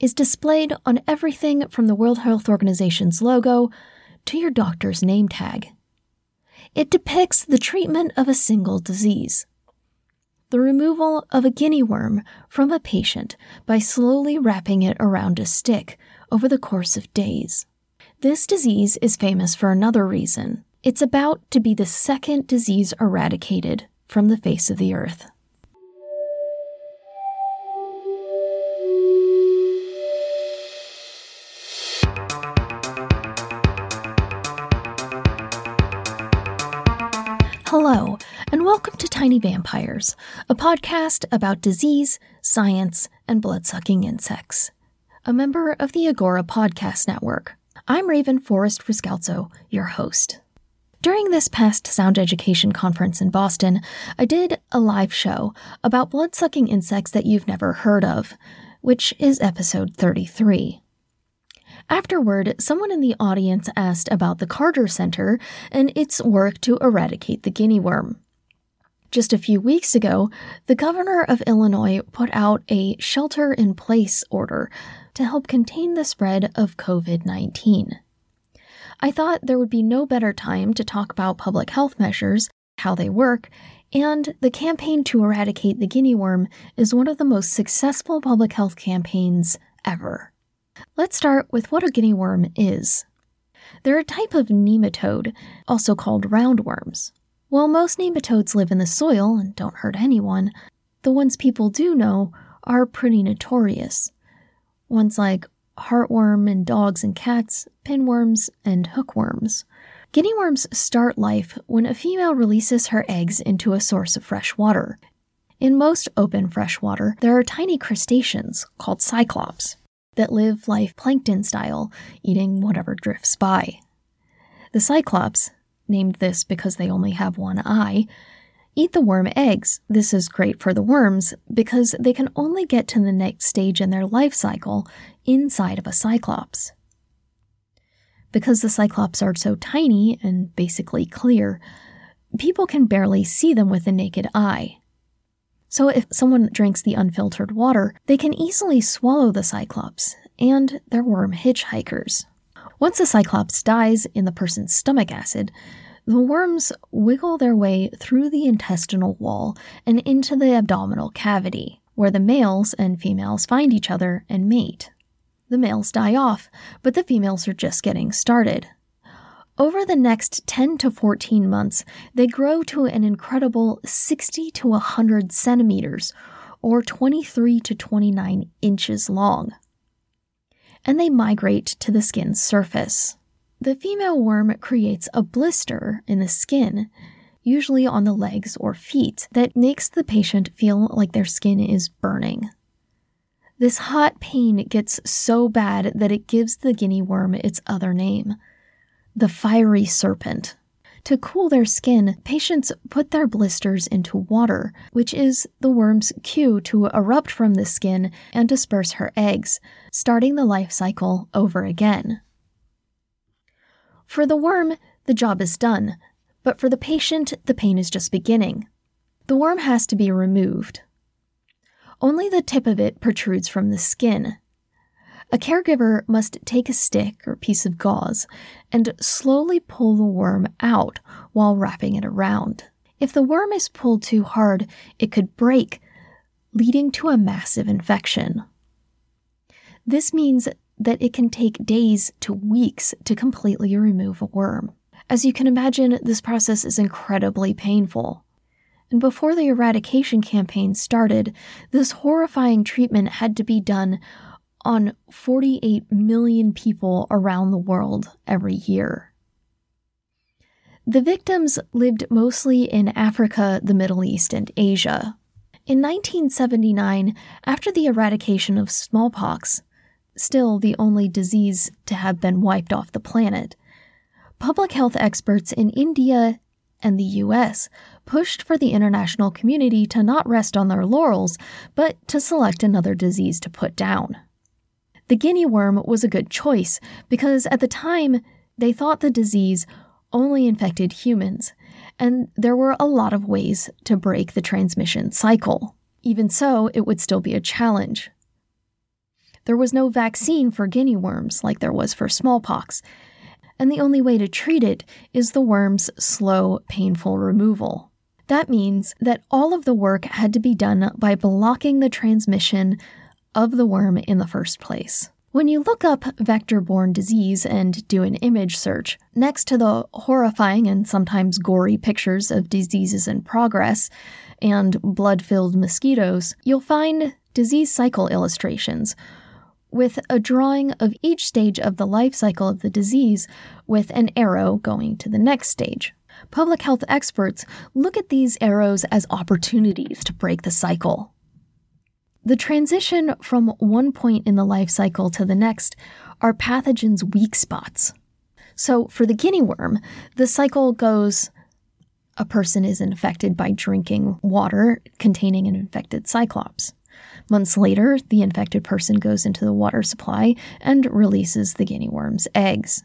is displayed on everything from the World Health Organization's logo to your doctor's name tag. It depicts the treatment of a single disease. The removal of a guinea worm from a patient by slowly wrapping it around a stick over the course of days. This disease is famous for another reason. It's about to be the second disease eradicated from the face of the earth. Welcome to Tiny Vampires, a podcast about disease, science, and blood sucking insects. A member of the Agora Podcast Network. I'm Raven Forrest Riscalzo, your host. During this past sound education conference in Boston, I did a live show about blood sucking insects that you've never heard of, which is episode 33. Afterward, someone in the audience asked about the Carter Center and its work to eradicate the guinea worm. Just a few weeks ago, the governor of Illinois put out a shelter in place order to help contain the spread of COVID 19. I thought there would be no better time to talk about public health measures, how they work, and the campaign to eradicate the guinea worm is one of the most successful public health campaigns ever. Let's start with what a guinea worm is. They're a type of nematode, also called roundworms. While most nematodes live in the soil and don't hurt anyone, the ones people do know are pretty notorious. Ones like heartworm in dogs and cats, pinworms, and hookworms. Guinea worms start life when a female releases her eggs into a source of fresh water. In most open fresh water, there are tiny crustaceans called cyclops that live life plankton style, eating whatever drifts by. The cyclops, named this because they only have one eye, eat the worm eggs. This is great for the worms because they can only get to the next stage in their life cycle inside of a cyclops. Because the cyclops are so tiny and basically clear, people can barely see them with the naked eye. So if someone drinks the unfiltered water, they can easily swallow the cyclops, and they're worm hitchhikers. Once the cyclops dies in the person's stomach acid, the worms wiggle their way through the intestinal wall and into the abdominal cavity, where the males and females find each other and mate. The males die off, but the females are just getting started. Over the next 10 to 14 months, they grow to an incredible 60 to 100 centimeters, or 23 to 29 inches long. And they migrate to the skin's surface. The female worm creates a blister in the skin, usually on the legs or feet, that makes the patient feel like their skin is burning. This hot pain gets so bad that it gives the guinea worm its other name the fiery serpent. To cool their skin, patients put their blisters into water, which is the worm's cue to erupt from the skin and disperse her eggs, starting the life cycle over again. For the worm, the job is done, but for the patient, the pain is just beginning. The worm has to be removed. Only the tip of it protrudes from the skin, a caregiver must take a stick or piece of gauze and slowly pull the worm out while wrapping it around. If the worm is pulled too hard, it could break, leading to a massive infection. This means that it can take days to weeks to completely remove a worm. As you can imagine, this process is incredibly painful. And before the eradication campaign started, this horrifying treatment had to be done on 48 million people around the world every year. The victims lived mostly in Africa, the Middle East, and Asia. In 1979, after the eradication of smallpox, still the only disease to have been wiped off the planet, public health experts in India and the US pushed for the international community to not rest on their laurels, but to select another disease to put down. The guinea worm was a good choice because at the time they thought the disease only infected humans, and there were a lot of ways to break the transmission cycle. Even so, it would still be a challenge. There was no vaccine for guinea worms like there was for smallpox, and the only way to treat it is the worm's slow, painful removal. That means that all of the work had to be done by blocking the transmission of the worm in the first place. When you look up vector borne disease and do an image search, next to the horrifying and sometimes gory pictures of diseases in progress and blood filled mosquitoes, you'll find disease cycle illustrations with a drawing of each stage of the life cycle of the disease with an arrow going to the next stage. Public health experts look at these arrows as opportunities to break the cycle. The transition from one point in the life cycle to the next are pathogens' weak spots. So, for the guinea worm, the cycle goes a person is infected by drinking water containing an infected cyclops. Months later, the infected person goes into the water supply and releases the guinea worm's eggs.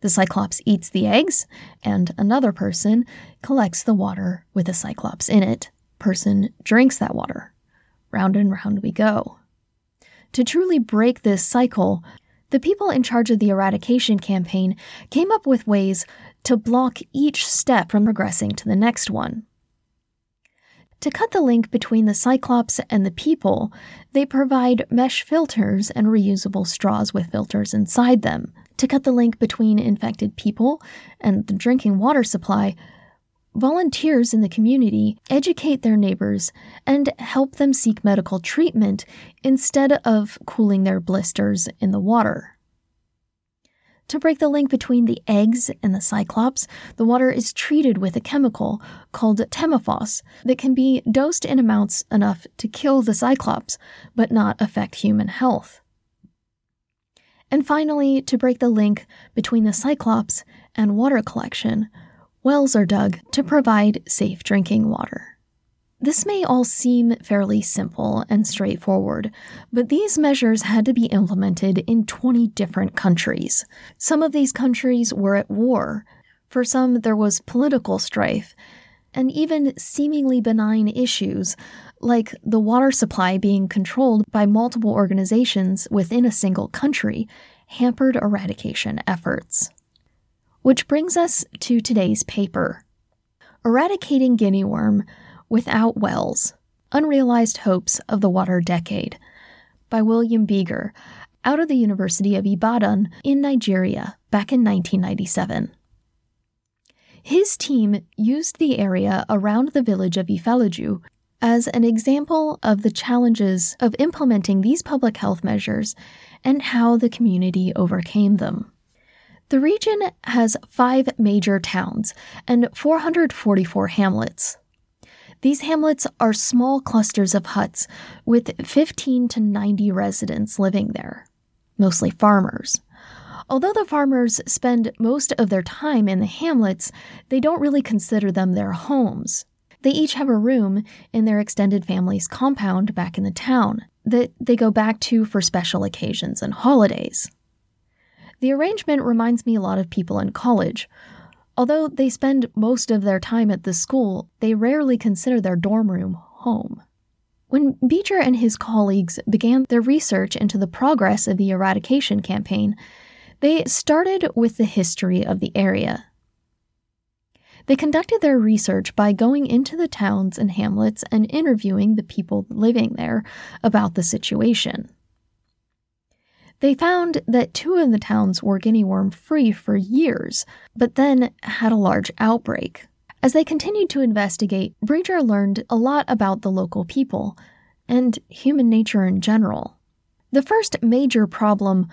The cyclops eats the eggs, and another person collects the water with the cyclops in it. Person drinks that water. Round and round we go. To truly break this cycle, the people in charge of the eradication campaign came up with ways to block each step from progressing to the next one. To cut the link between the Cyclops and the people, they provide mesh filters and reusable straws with filters inside them. To cut the link between infected people and the drinking water supply, Volunteers in the community educate their neighbors and help them seek medical treatment instead of cooling their blisters in the water. To break the link between the eggs and the cyclops, the water is treated with a chemical called Temephos that can be dosed in amounts enough to kill the cyclops but not affect human health. And finally, to break the link between the cyclops and water collection, wells are dug to provide safe drinking water. This may all seem fairly simple and straightforward, but these measures had to be implemented in 20 different countries. Some of these countries were at war. For some, there was political strife, and even seemingly benign issues, like the water supply being controlled by multiple organizations within a single country, hampered eradication efforts. Which brings us to today's paper Eradicating Guinea Worm Without Wells Unrealized Hopes of the Water Decade by William Brieger out of the University of Ibadan in Nigeria back in 1997. His team used the area around the village of Ifeloju as an example of the challenges of implementing these public health measures and how the community overcame them. The region has five major towns and 444 hamlets. These hamlets are small clusters of huts with 15 to 90 residents living there, mostly farmers. Although the farmers spend most of their time in the hamlets, they don't really consider them their homes. They each have a room in their extended family's compound back in the town that they go back to for special occasions and holidays. The arrangement reminds me a lot of people in college. Although they spend most of their time at the school, they rarely consider their dorm room home. When Brieger and his colleagues began their research into the progress of the eradication campaign, they started with the history of the area. They conducted their research by going into the towns and hamlets and interviewing the people living there about the situation. They found that two of the towns were guinea worm free for years, but then had a large outbreak. As they continued to investigate, Brieger learned a lot about the local people and human nature in general. The first major problem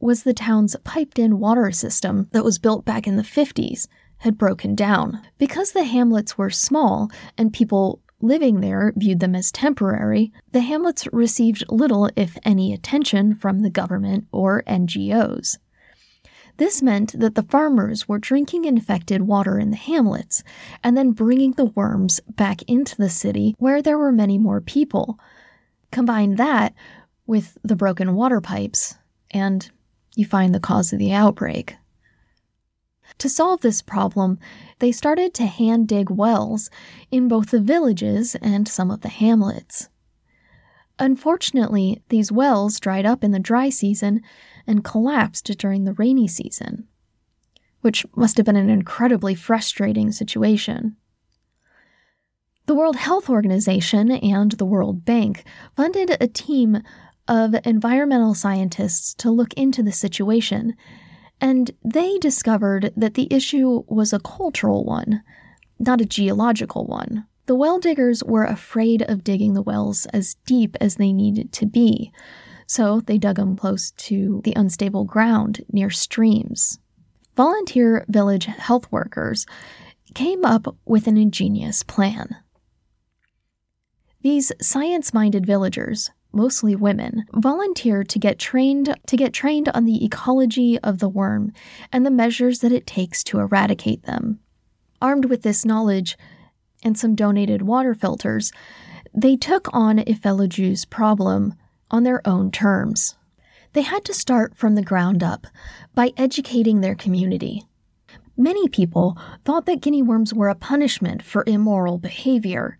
was the town's piped in water system that was built back in the 50s had broken down. Because the hamlets were small and people living there viewed them as temporary, the hamlets received little, if any, attention from the government or NGOs. This meant that the farmers were drinking infected water in the hamlets and then bringing the worms back into the city where there were many more people. Combine that with the broken water pipes, and you find the cause of the outbreak. To solve this problem, they started to hand dig wells in both the villages and some of the hamlets. Unfortunately, these wells dried up in the dry season and collapsed during the rainy season, which must have been an incredibly frustrating situation. The World Health Organization and the World Bank funded a team of environmental scientists to look into the situation, and they discovered that the issue was a cultural one, not a geological one. The well diggers were afraid of digging the wells as deep as they needed to be, so they dug them close to the unstable ground near streams. Volunteer village health workers came up with an ingenious plan. These science minded villagers, mostly women, volunteered to get trained to get trained on the ecology of the worm and the measures that it takes to eradicate them. Armed with this knowledge, and some donated water filters, they took on Ifeloju's problem on their own terms. They had to start from the ground up by educating their community. Many people thought that guinea worms were a punishment for immoral behavior.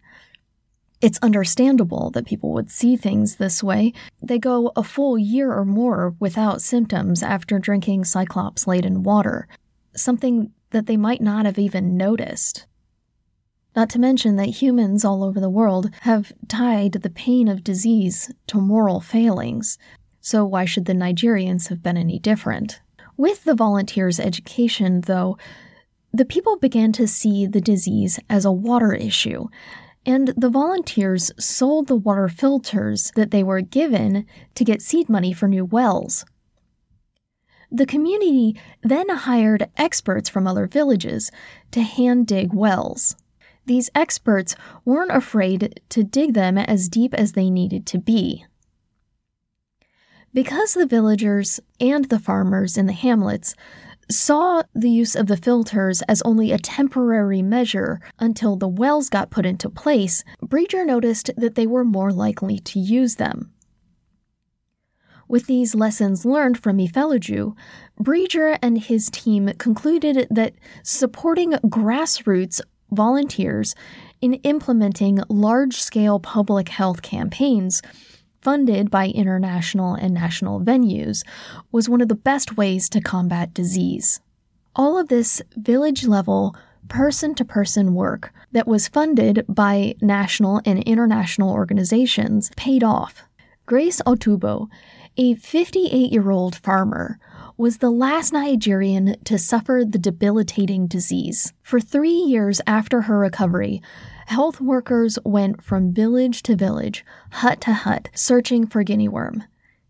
It's understandable that people would see things this way. They go a full year or more without symptoms after drinking cyclops laden water, something that they might not have even noticed. Not to mention that humans all over the world have tied the pain of disease to moral failings, so why should the Nigerians have been any different? With the volunteers' education, though, the people began to see the disease as a water issue, and the volunteers sold the water filters that they were given to get seed money for new wells. The community then hired experts from other villages to hand dig wells. These experts weren't afraid to dig them as deep as they needed to be. Because the villagers and the farmers in the hamlets saw the use of the filters as only a temporary measure until the wells got put into place, Brieger noticed that they were more likely to use them. With these lessons learned from Ifeloju, Brieger and his team concluded that supporting grassroots volunteers in implementing large scale public health campaigns funded by international and national venues was one of the best ways to combat disease. All of this village level, person to person work that was funded by national and international organizations paid off. Grace Otubo, a 58 year old farmer, was the last Nigerian to suffer the debilitating disease. For three years after her recovery, health workers went from village to village, hut to hut, searching for guinea worm,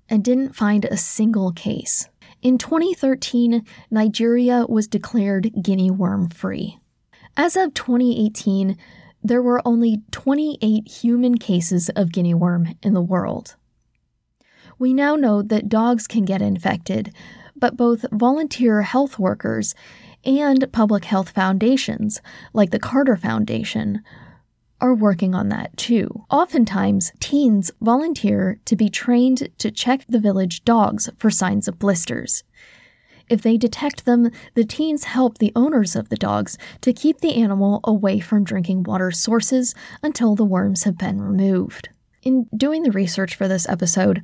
and didn't find a single case. In 2013, Nigeria was declared guinea worm free. As of 2018, there were only 28 human cases of guinea worm in the world. We now know that dogs can get infected, but both volunteer health workers and public health foundations, like the Carter Foundation, are working on that too. Oftentimes, teens volunteer to be trained to check the village dogs for signs of blisters. If they detect them, the teens help the owners of the dogs to keep the animal away from drinking water sources until the worms have been removed. In doing the research for this episode,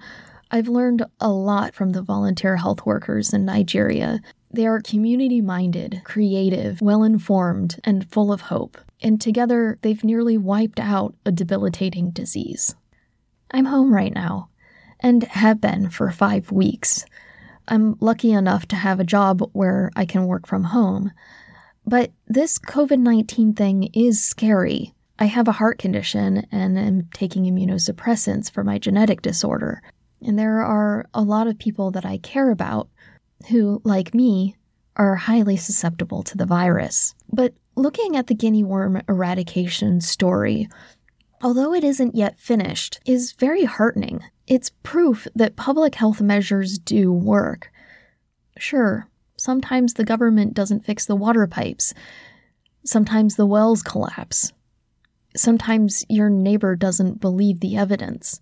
I've learned a lot from the volunteer health workers in Nigeria. They are community minded, creative, well informed, and full of hope. And together, they've nearly wiped out a debilitating disease. I'm home right now, and have been for five weeks. I'm lucky enough to have a job where I can work from home, But this COVID 19 thing is scary. I have a heart condition and am taking immunosuppressants for my genetic disorder. And there are a lot of people that I care about who, like me, are highly susceptible to the virus. But looking at the guinea worm eradication story, although it isn't yet finished, is very heartening. It's proof that public health measures do work. Sure, sometimes the government doesn't fix the water pipes. Sometimes the wells collapse. Sometimes your neighbor doesn't believe the evidence.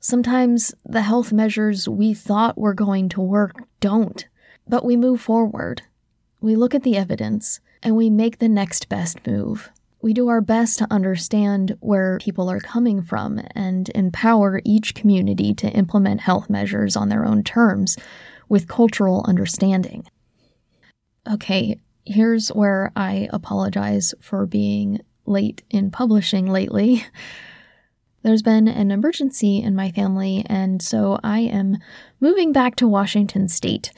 Sometimes the health measures we thought were going to work don't. But we move forward. We look at the evidence and we make the next best move. We do our best to understand where people are coming from and empower each community to implement health measures on their own terms with cultural understanding. Okay, here's where I apologize for being late in publishing lately. There's been an emergency in my family, and so I am moving back to Washington State.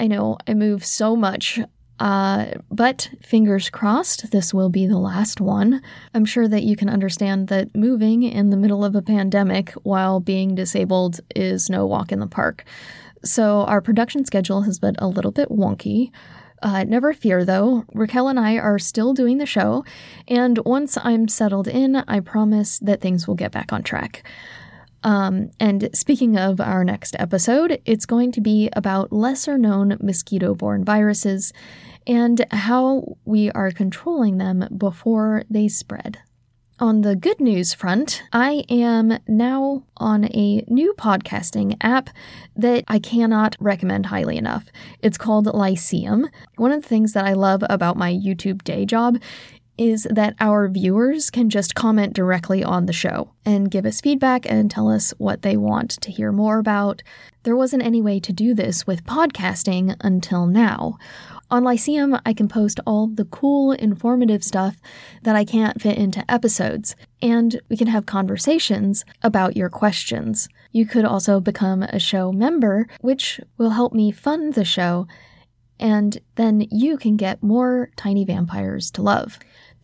I know I move so much, uh, but fingers crossed, this will be the last one. I'm sure that you can understand that moving in the middle of a pandemic while being disabled is no walk in the park. So, our production schedule has been a little bit wonky. Uh, never fear, though. Raquel and I are still doing the show, and once I'm settled in, I promise that things will get back on track. Um, and speaking of our next episode, it's going to be about lesser known mosquito borne viruses and how we are controlling them before they spread. On the good news front, I am now on a new podcasting app that I cannot recommend highly enough. It's called Lyceum. One of the things that I love about my YouTube day job is that our viewers can just comment directly on the show and give us feedback and tell us what they want to hear more about. There wasn't any way to do this with podcasting until now. On Lyceum, I can post all the cool, informative stuff that I can't fit into episodes, and we can have conversations about your questions. You could also become a show member, which will help me fund the show, and then you can get more tiny vampires to love.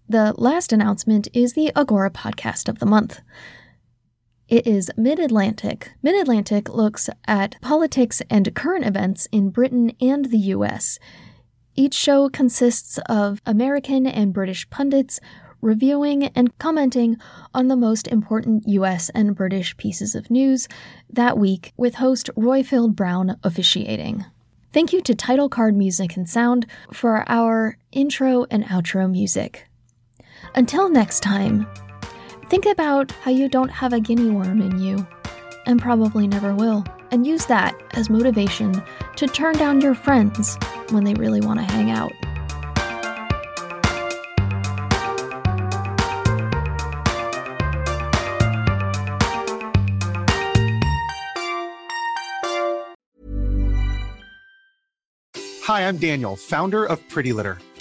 The last announcement is the Agora podcast of the month. It is Mid Atlantic. Mid Atlantic looks at politics and current events in Britain and the US. Each show consists of American and British pundits reviewing and commenting on the most important US and British pieces of news that week, with host Roifield Brown officiating. Thank you to Title Card Music and Sound for our intro and outro music. Until next time, think about how you don't have a guinea worm in you, and probably never will, and use that as motivation to turn down your friends when they really want to hang out. Hi, I'm Daniel, founder of Pretty Litter.